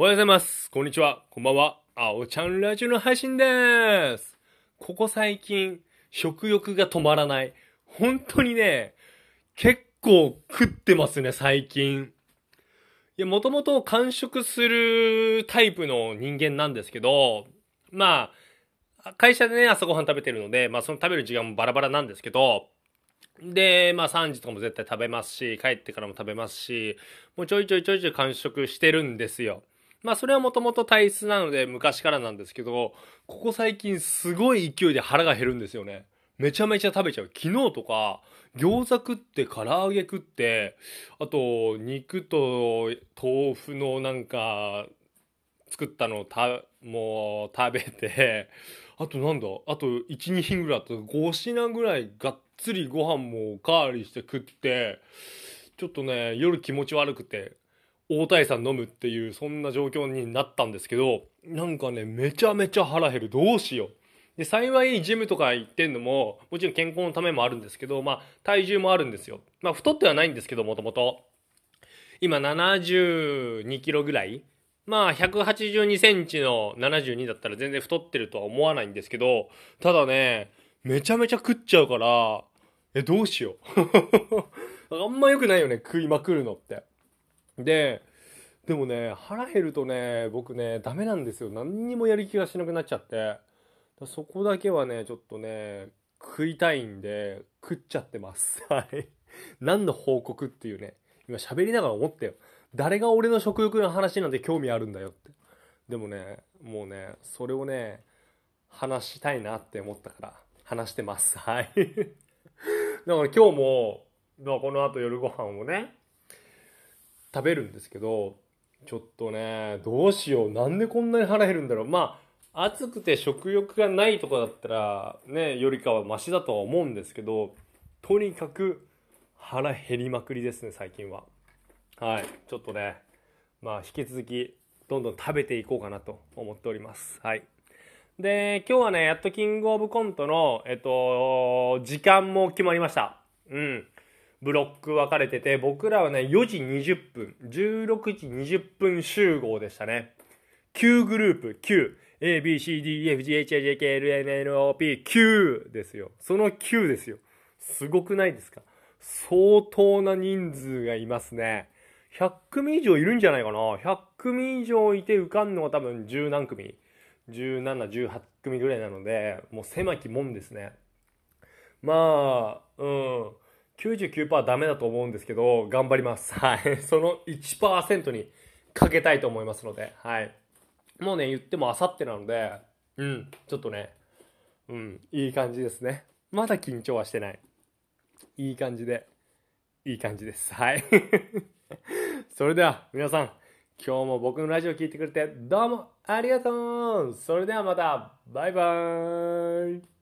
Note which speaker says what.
Speaker 1: おはようございます。こんにちは。こんばんは。あおちゃんラジオの配信です。ここ最近、食欲が止まらない。本当にね、結構食ってますね、最近。いや、もともと完食するタイプの人間なんですけど、まあ、会社でね、朝ごはん食べてるので、まあその食べる時間もバラバラなんですけど、で、まあ3時とかも絶対食べますし、帰ってからも食べますし、もうちょいちょいちょいちょい完食してるんですよ。まあそれはもともと体質なので昔からなんですけど、ここ最近すごい勢いで腹が減るんですよね。めちゃめちゃ食べちゃう。昨日とか、餃子食って、唐揚げ食って、あと、肉と豆腐のなんか、作ったのをた、もう食べて、あとなんだあと1、2品ぐらいあった5品ぐらいがっつりご飯もおかわりして食って、ちょっとね、夜気持ち悪くて、大体さん飲むっていうそんな状況になったんですけど、なんかね、めちゃめちゃ腹減る。どうしよう。で、幸いジムとか行ってんのも、もちろん健康のためもあるんですけど、まあ、体重もあるんですよ。まあ、太ってはないんですけど、もともと。今、72キロぐらいまあ、182センチの72だったら全然太ってるとは思わないんですけど、ただね、めちゃめちゃ食っちゃうから、え、どうしよう。あんま良くないよね、食いまくるのって。で、でもね、腹減るとね、僕ね、ダメなんですよ。何にもやる気がしなくなっちゃって。そこだけはね、ちょっとね、食いたいんで、食っちゃってます。はい。何の報告っていうね、今喋りながら思ったよ。誰が俺の食欲の話なんて興味あるんだよって。でもね、もうね、それをね、話したいなって思ったから、話してます。はい。だから今日も、この後夜ご飯をね、食べるんですけど、ちょっとね、どうしよう。なんでこんなに腹減るんだろう。まあ、暑くて食欲がないとかだったら、ね、よりかはマシだとは思うんですけど、とにかく腹減りまくりですね、最近は。はい。ちょっとね、まあ、引き続き、どんどん食べていこうかなと思っております。はい。で、今日はね、やっとキングオブコントの、えっと、時間も決まりました。うん。ブロック分かれてて、僕らはね、4時20分、16時20分集合でしたね。9グループ、9。A, B, C, D, E, F, G, H, I, J, K, L, N, N, O, P, Q ですよ。その9ですよ。すごくないですか？相当な人数がいますね。100組以上いるんじゃないかな ?100 組以上いて受かんのが多分10何組。17、18組ぐらいなので、もう狭きもんですね。まあ、うん。99%ダメだと思うんですけど、頑張ります。はい。その1%にかけたいと思いますので、はい。もうね、言ってもあさってなので、うん、ちょっとね、うん、いい感じですね。まだ緊張はしてない。いい感じで、いい感じです。はい。それでは、皆さん、今日も僕のラジオ聞いてくれて、どうもありがとうそれではまた、バイバーイ